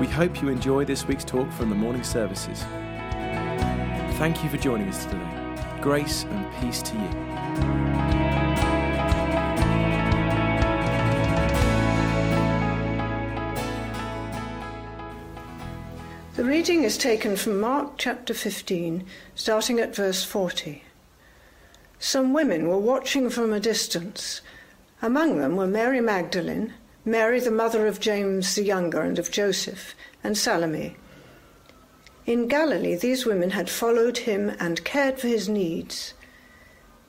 We hope you enjoy this week's talk from the morning services. Thank you for joining us today. Grace and peace to you. The reading is taken from Mark chapter 15, starting at verse 40. Some women were watching from a distance. Among them were Mary Magdalene Mary, the mother of James the younger and of Joseph, and Salome. In Galilee, these women had followed him and cared for his needs.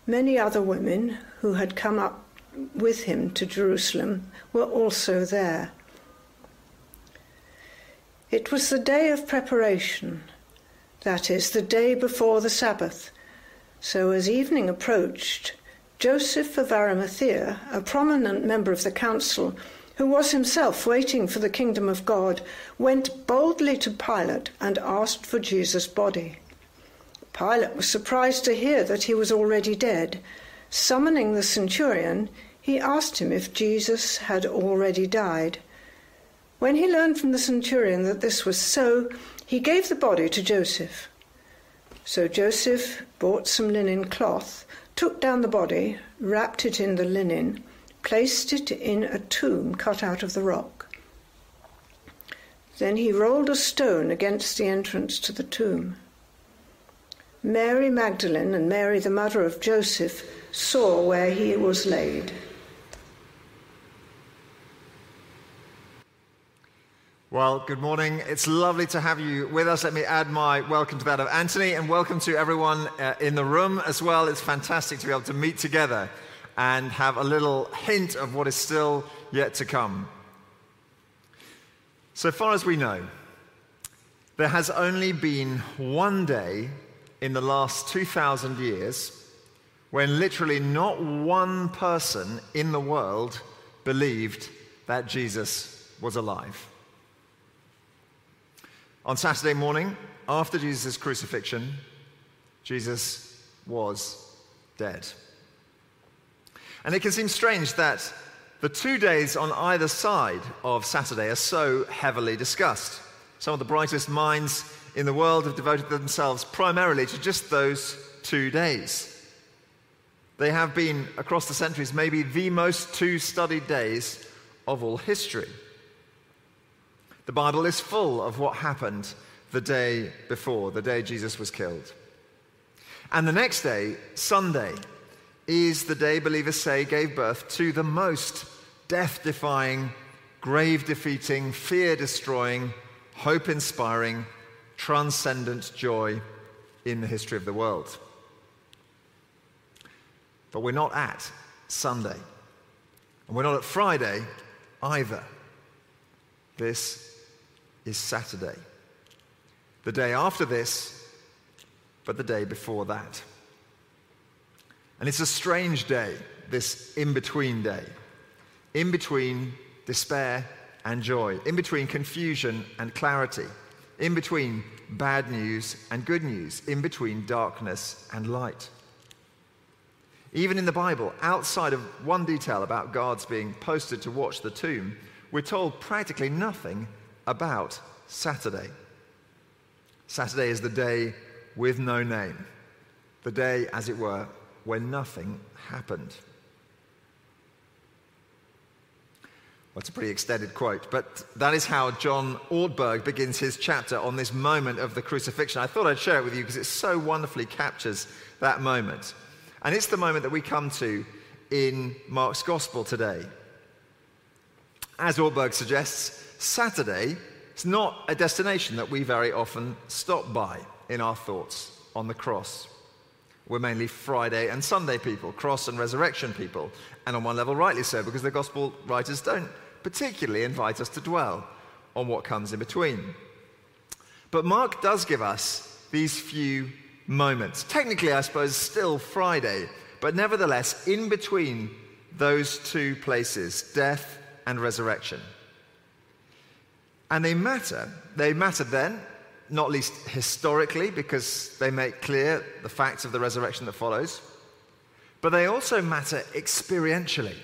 Many other women who had come up with him to Jerusalem were also there. It was the day of preparation, that is, the day before the Sabbath. So as evening approached, Joseph of Arimathea, a prominent member of the council, who was himself waiting for the kingdom of God, went boldly to Pilate and asked for Jesus' body. Pilate was surprised to hear that he was already dead. Summoning the centurion, he asked him if Jesus had already died. When he learned from the centurion that this was so, he gave the body to Joseph. So Joseph bought some linen cloth, took down the body, wrapped it in the linen, placed it in a tomb cut out of the rock. Then he rolled a stone against the entrance to the tomb. Mary Magdalene and Mary, the mother of Joseph, saw where he was laid. Well, good morning. It's lovely to have you with us. Let me add my welcome to that of Anthony and welcome to everyone uh, in the room as well. It's fantastic to be able to meet together and have a little hint of what is still yet to come. So far as we know, there has only been one day in the last 2,000 years when literally not one person in the world believed that Jesus was alive. On Saturday morning, after Jesus' crucifixion, Jesus was dead. And it can seem strange that the two days on either side of Saturday are so heavily discussed. Some of the brightest minds in the world have devoted themselves primarily to just those two days. They have been, across the centuries, maybe the most two studied days of all history. The Bible is full of what happened the day before, the day Jesus was killed. And the next day, Sunday, is the day believers say gave birth to the most death defying, grave defeating, fear destroying, hope inspiring, transcendent joy in the history of the world. But we're not at Sunday. And we're not at Friday either. This is Saturday. The day after this, but the day before that. And it's a strange day, this in between day. In between despair and joy, in between confusion and clarity, in between bad news and good news, in between darkness and light. Even in the Bible, outside of one detail about guards being posted to watch the tomb, we're told practically nothing about Saturday. Saturday is the day with no name, the day, as it were, when nothing happened. Well, a pretty extended quote, but that is how John Ortberg begins his chapter on this moment of the crucifixion. I thought I'd share it with you because it so wonderfully captures that moment. And it's the moment that we come to in Mark's Gospel today. As Ortberg suggests, Saturday is not a destination that we very often stop by in our thoughts on the cross. We're mainly Friday and Sunday people, cross and resurrection people. And on one level, rightly so, because the gospel writers don't particularly invite us to dwell on what comes in between. But Mark does give us these few moments. Technically, I suppose, still Friday, but nevertheless, in between those two places, death and resurrection. And they matter. They matter then, not least historically, because they make clear the facts of the resurrection that follows, but they also matter experientially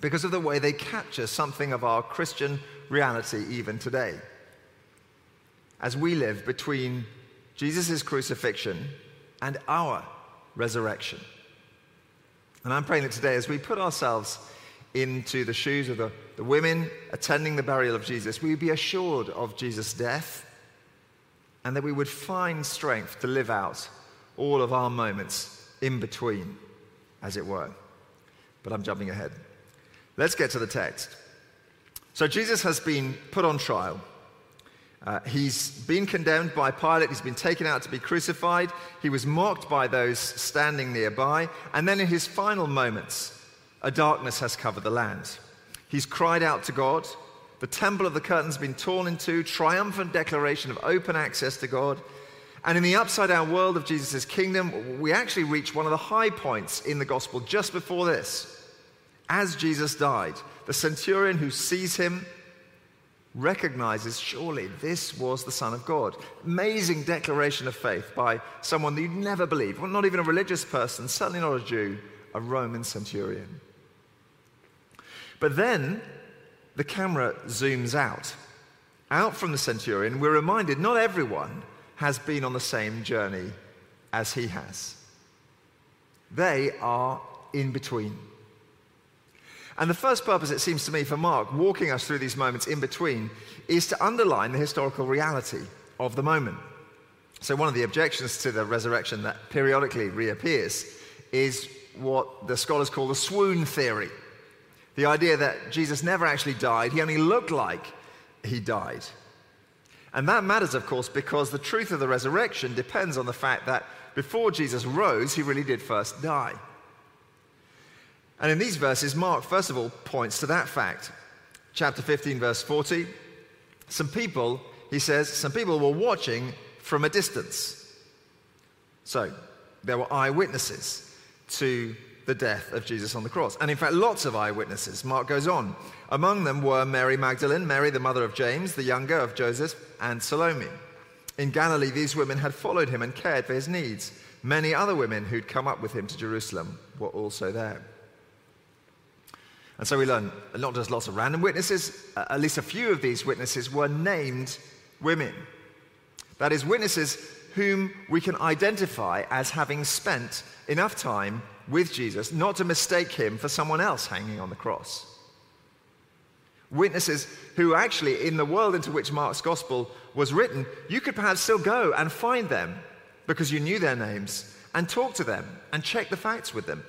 because of the way they capture something of our Christian reality even today. As we live between Jesus' crucifixion and our resurrection. And I'm praying that today, as we put ourselves into the shoes of the, the women attending the burial of Jesus, we be assured of Jesus' death and that we would find strength to live out all of our moments in between, as it were. But I'm jumping ahead. Let's get to the text. So, Jesus has been put on trial. Uh, he's been condemned by Pilate. He's been taken out to be crucified. He was mocked by those standing nearby. And then, in his final moments, a darkness has covered the land. He's cried out to God. The temple of the curtain's been torn in two, triumphant declaration of open access to God. And in the upside down world of Jesus' kingdom, we actually reach one of the high points in the gospel just before this as Jesus died, the centurion who sees him recognizes surely this was the Son of God. Amazing declaration of faith by someone that you'd never believe, well, not even a religious person, certainly not a Jew, a Roman centurion. But then the camera zooms out. Out from the centurion, we're reminded not everyone has been on the same journey as he has. They are in between. And the first purpose, it seems to me, for Mark walking us through these moments in between is to underline the historical reality of the moment. So, one of the objections to the resurrection that periodically reappears is what the scholars call the swoon theory the idea that Jesus never actually died, he only looked like he died. And that matters, of course, because the truth of the resurrection depends on the fact that before Jesus rose, he really did first die. And in these verses, Mark, first of all, points to that fact. Chapter 15, verse 40. Some people, he says, some people were watching from a distance. So, there were eyewitnesses to the death of Jesus on the cross. And in fact, lots of eyewitnesses. Mark goes on. Among them were Mary Magdalene, Mary, the mother of James, the younger of Joseph, and Salome. In Galilee, these women had followed him and cared for his needs. Many other women who'd come up with him to Jerusalem were also there. And so we learn not just lots of random witnesses, at least a few of these witnesses were named women. That is, witnesses whom we can identify as having spent enough time with Jesus not to mistake him for someone else hanging on the cross. Witnesses who actually, in the world into which Mark's gospel was written, you could perhaps still go and find them because you knew their names and talk to them and check the facts with them.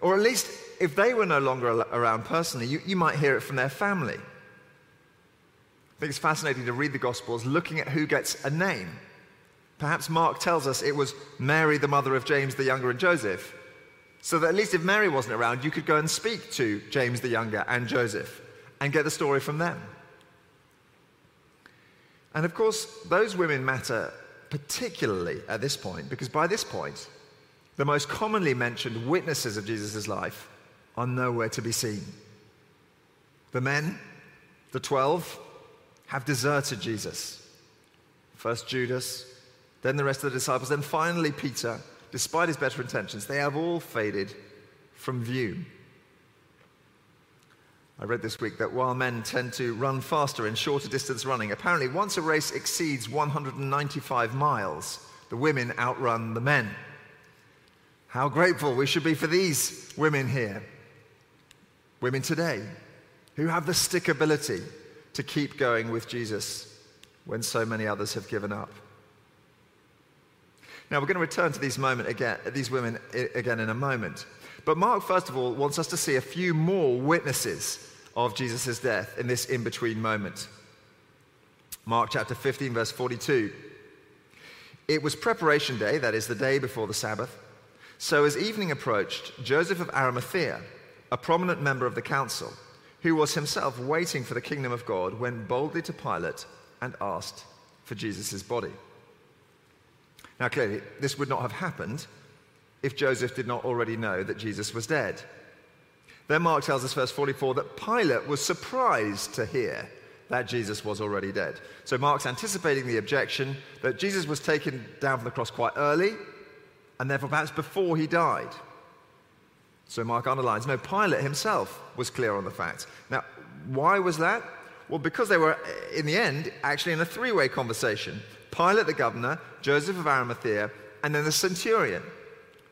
Or at least, if they were no longer around personally, you, you might hear it from their family. I think it's fascinating to read the Gospels looking at who gets a name. Perhaps Mark tells us it was Mary, the mother of James the younger and Joseph. So that at least if Mary wasn't around, you could go and speak to James the younger and Joseph and get the story from them. And of course, those women matter particularly at this point because by this point, the most commonly mentioned witnesses of Jesus' life are nowhere to be seen. The men, the 12, have deserted Jesus. First Judas, then the rest of the disciples, then finally Peter. Despite his better intentions, they have all faded from view. I read this week that while men tend to run faster in shorter distance running, apparently once a race exceeds 195 miles, the women outrun the men. How grateful we should be for these women here, women today, who have the stickability to keep going with Jesus when so many others have given up. Now, we're going to return to these, moment again, these women again in a moment. But Mark, first of all, wants us to see a few more witnesses of Jesus' death in this in between moment. Mark chapter 15, verse 42. It was preparation day, that is the day before the Sabbath. So, as evening approached, Joseph of Arimathea, a prominent member of the council, who was himself waiting for the kingdom of God, went boldly to Pilate and asked for Jesus' body. Now, clearly, this would not have happened if Joseph did not already know that Jesus was dead. Then Mark tells us, verse 44, that Pilate was surprised to hear that Jesus was already dead. So Mark's anticipating the objection that Jesus was taken down from the cross quite early, and therefore perhaps before he died. So Mark underlines, no, Pilate himself was clear on the fact. Now, why was that? Well, because they were, in the end, actually in a three way conversation Pilate, the governor, Joseph of Arimathea, and then the centurion,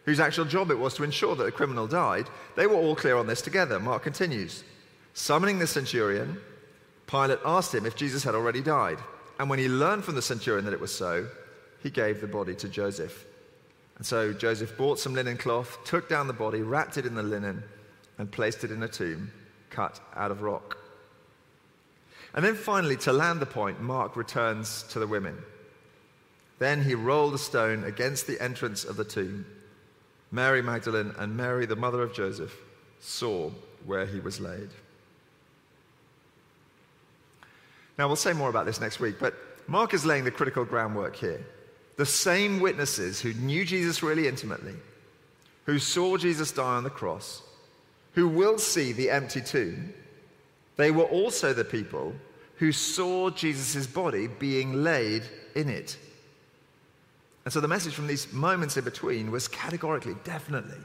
whose actual job it was to ensure that the criminal died. They were all clear on this together. Mark continues. Summoning the centurion, Pilate asked him if Jesus had already died. And when he learned from the centurion that it was so, he gave the body to Joseph. And so Joseph bought some linen cloth, took down the body, wrapped it in the linen, and placed it in a tomb cut out of rock. And then finally, to land the point, Mark returns to the women. Then he rolled a stone against the entrance of the tomb. Mary Magdalene and Mary, the mother of Joseph, saw where he was laid. Now, we'll say more about this next week, but Mark is laying the critical groundwork here. The same witnesses who knew Jesus really intimately, who saw Jesus die on the cross, who will see the empty tomb, they were also the people who saw Jesus' body being laid in it. And so the message from these moments in between was categorically, definitely,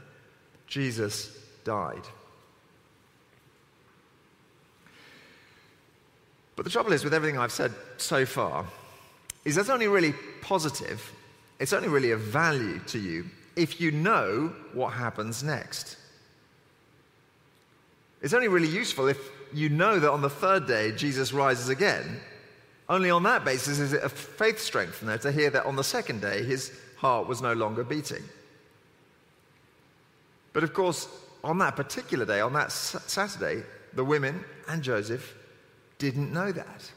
Jesus died. But the trouble is, with everything I've said so far, is that's only really positive, it's only really of value to you if you know what happens next. It's only really useful if you know that on the third day Jesus rises again. Only on that basis is it a faith strengthener to hear that on the second day his heart was no longer beating. But of course, on that particular day, on that Saturday, the women and Joseph didn't know that.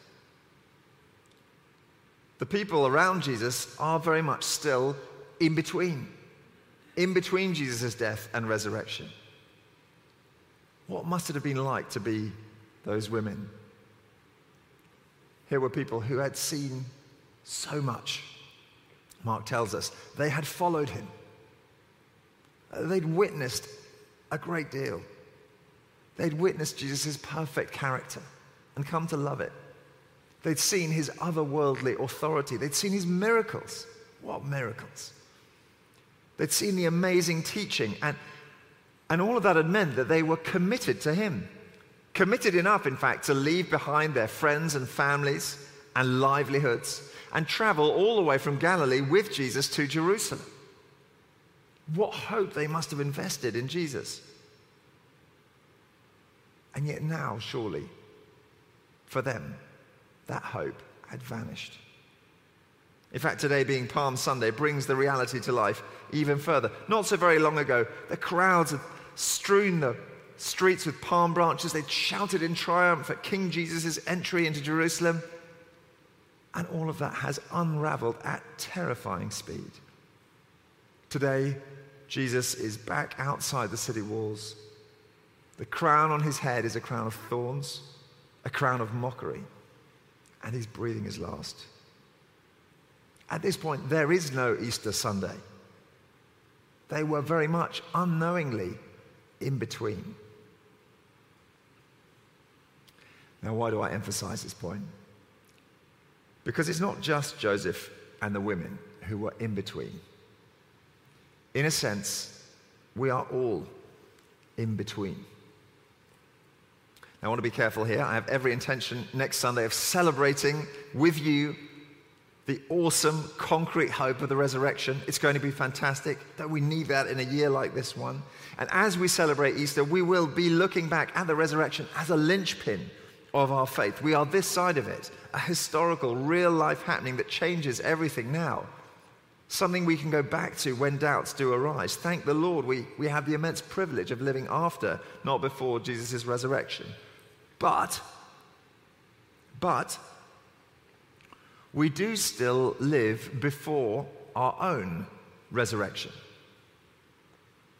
The people around Jesus are very much still in between, in between Jesus' death and resurrection. What must it have been like to be those women? Here were people who had seen so much. Mark tells us they had followed him, they'd witnessed a great deal. They'd witnessed Jesus' perfect character and come to love it. They'd seen his otherworldly authority. They'd seen his miracles. What miracles? They'd seen the amazing teaching, and, and all of that had meant that they were committed to him. Committed enough, in fact, to leave behind their friends and families and livelihoods and travel all the way from Galilee with Jesus to Jerusalem. What hope they must have invested in Jesus. And yet, now, surely, for them, that hope had vanished. In fact, today being Palm Sunday brings the reality to life even further. Not so very long ago, the crowds had strewn the streets with palm branches. They'd shouted in triumph at King Jesus' entry into Jerusalem. And all of that has unraveled at terrifying speed. Today, Jesus is back outside the city walls. The crown on his head is a crown of thorns a crown of mockery, and he's breathing his last. At this point, there is no Easter Sunday. They were very much unknowingly in between. Now, why do I emphasize this point? Because it's not just Joseph and the women who were in between. In a sense, we are all in between. I want to be careful here. I have every intention next Sunday of celebrating with you the awesome, concrete hope of the resurrection. It's going to be fantastic. That we need that in a year like this one. And as we celebrate Easter, we will be looking back at the resurrection as a linchpin of our faith. We are this side of it, a historical, real life happening that changes everything now. Something we can go back to when doubts do arise. Thank the Lord, we, we have the immense privilege of living after, not before Jesus' resurrection. But, but, we do still live before our own resurrection.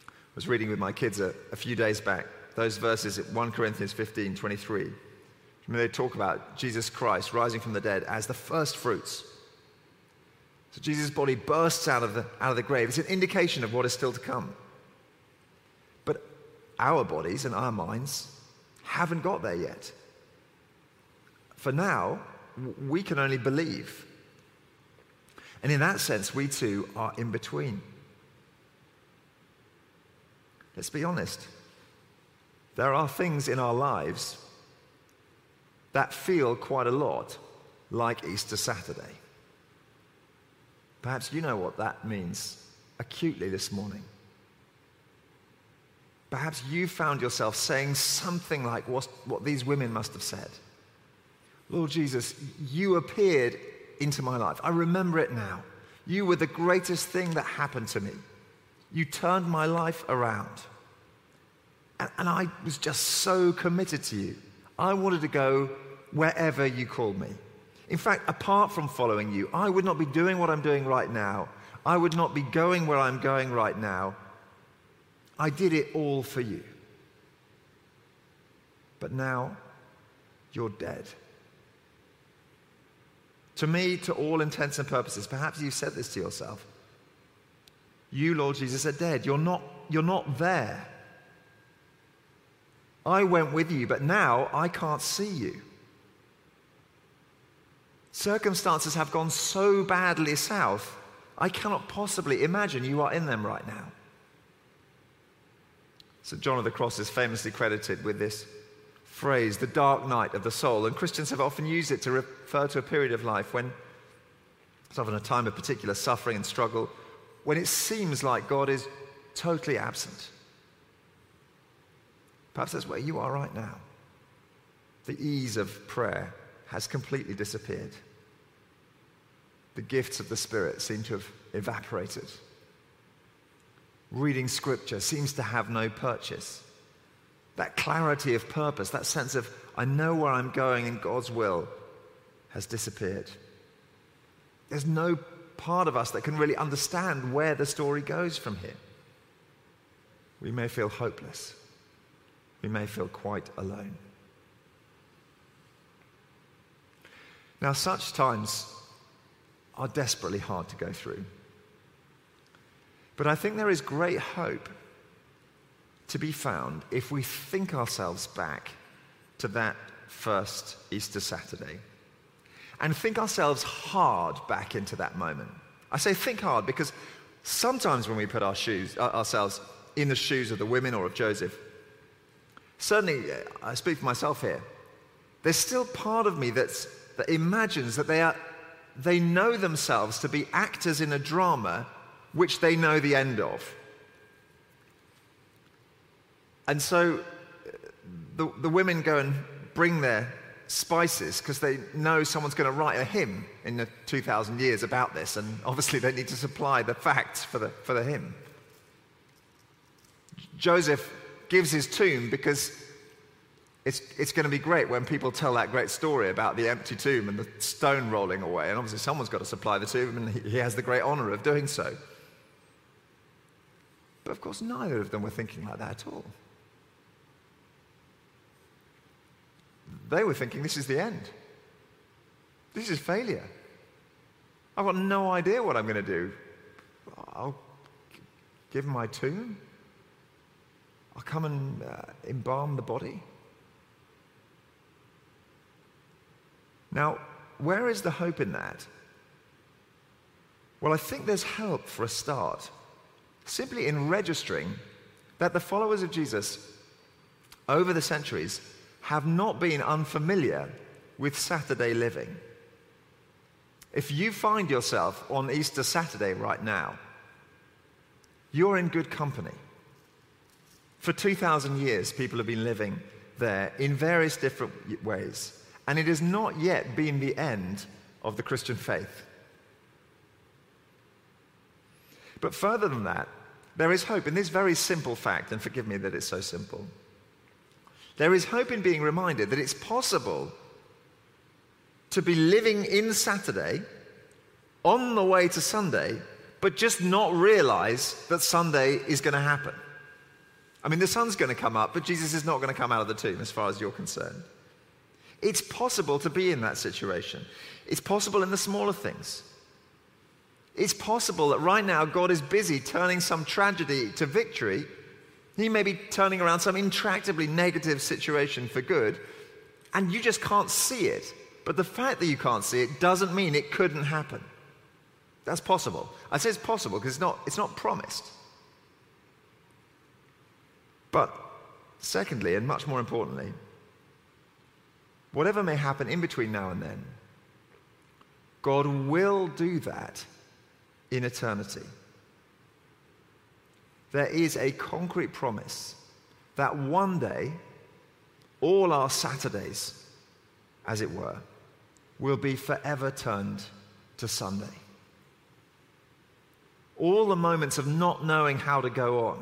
I was reading with my kids a, a few days back those verses at 1 Corinthians 15 23. I mean, they talk about Jesus Christ rising from the dead as the first fruits So Jesus' body bursts out of, the, out of the grave. It's an indication of what is still to come. But our bodies and our minds haven't got there yet. For now, we can only believe. And in that sense, we too are in between. Let's be honest. There are things in our lives that feel quite a lot like Easter Saturday. Perhaps you know what that means acutely this morning. Perhaps you found yourself saying something like what, what these women must have said Lord Jesus, you appeared into my life. I remember it now. You were the greatest thing that happened to me. You turned my life around. And, and I was just so committed to you. I wanted to go wherever you called me. In fact, apart from following you, I would not be doing what I'm doing right now. I would not be going where I'm going right now. I did it all for you. But now, you're dead. To me, to all intents and purposes, perhaps you've said this to yourself. You, Lord Jesus, are dead. You're not, you're not there. I went with you, but now I can't see you. Circumstances have gone so badly south, I cannot possibly imagine you are in them right now. St. John of the Cross is famously credited with this phrase, the dark night of the soul, and Christians have often used it to refer to a period of life when it's often a time of particular suffering and struggle, when it seems like God is totally absent. Perhaps that's where you are right now. The ease of prayer has completely disappeared. The gifts of the Spirit seem to have evaporated. Reading Scripture seems to have no purchase. That clarity of purpose, that sense of, I know where I'm going in God's will, has disappeared. There's no part of us that can really understand where the story goes from here. We may feel hopeless. We may feel quite alone. Now, such times are desperately hard to go through. But I think there is great hope to be found if we think ourselves back to that first Easter Saturday and think ourselves hard back into that moment. I say think hard because sometimes when we put our shoes, ourselves in the shoes of the women or of Joseph, certainly uh, I speak for myself here, there's still part of me that's, that imagines that they, are, they know themselves to be actors in a drama which they know the end of. And so the, the women go and bring their spices because they know someone's going to write a hymn in the 2,000 years about this, and obviously they need to supply the facts for the, for the hymn. Joseph gives his tomb because it's, it's going to be great when people tell that great story about the empty tomb and the stone rolling away. And obviously, someone's got to supply the tomb, and he, he has the great honor of doing so. But of course, neither of them were thinking like that at all. They were thinking, this is the end. This is failure. I've got no idea what I'm going to do. I'll give my tomb. I'll come and uh, embalm the body. Now, where is the hope in that? Well, I think there's help for a start, simply in registering that the followers of Jesus over the centuries have not been unfamiliar with Saturday living. If you find yourself on Easter Saturday right now, you're in good company. For 2,000 years, people have been living there in various different ways, and it has not yet been the end of the Christian faith. But further than that, there is hope in this very simple fact, and forgive me that it's so simple. There is hope in being reminded that it's possible to be living in Saturday on the way to Sunday, but just not realize that Sunday is going to happen. I mean, the sun's going to come up, but Jesus is not going to come out of the tomb as far as you're concerned. It's possible to be in that situation. It's possible in the smaller things. It's possible that right now God is busy turning some tragedy to victory. He may be turning around some intractably negative situation for good, and you just can't see it. But the fact that you can't see it doesn't mean it couldn't happen. That's possible. I say it's possible because it's not, it's not promised. But secondly, and much more importantly, whatever may happen in between now and then, God will do that in eternity. There is a concrete promise that one day, all our Saturdays, as it were, will be forever turned to Sunday. All the moments of not knowing how to go on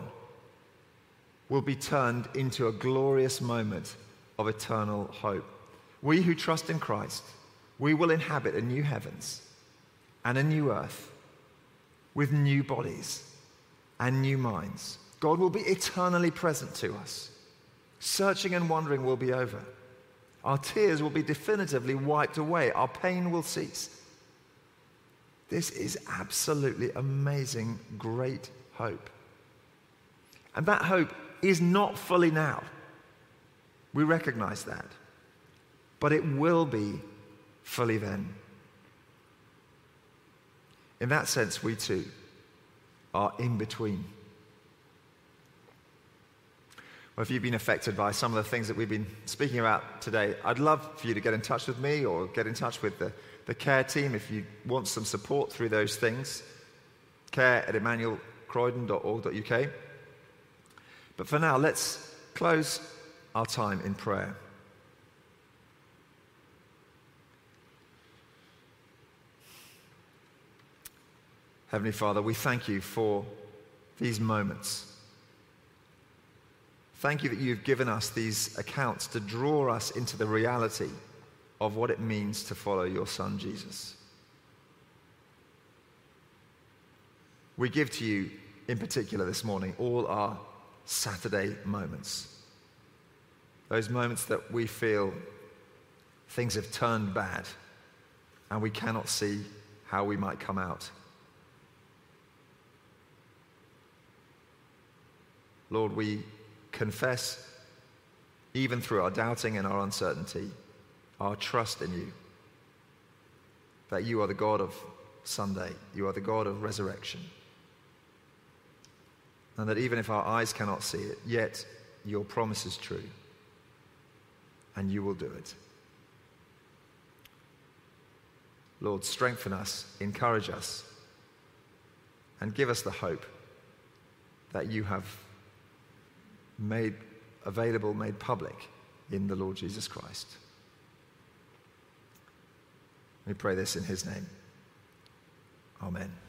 will be turned into a glorious moment of eternal hope. We who trust in Christ, we will inhabit a new heavens and a new earth with new bodies and new minds. God will be eternally present to us. Searching and wondering will be over. Our tears will be definitively wiped away. Our pain will cease. This is absolutely amazing, great hope. And that hope is not fully now. We recognize that. But it will be fully then. In that sense, we too are in between. Well, if you've been affected by some of the things that we've been speaking about today, I'd love for you to get in touch with me or get in touch with the, the care team if you want some support through those things. Care at emmanuelcroydon.org.uk. But for now, let's close our time in prayer. Heavenly Father, we thank you for these moments. Thank you that you've given us these accounts to draw us into the reality of what it means to follow your Son, Jesus. We give to you, in particular this morning, all our Saturday moments. Those moments that we feel things have turned bad and we cannot see how we might come out. Lord, we confess, even through our doubting and our uncertainty, our trust in you. That you are the God of Sunday, you are the God of resurrection. And that even if our eyes cannot see it, yet your promise is true. And you will do it. Lord, strengthen us, encourage us, and give us the hope that you have made available, made public in the Lord Jesus Christ. We pray this in his name. Amen.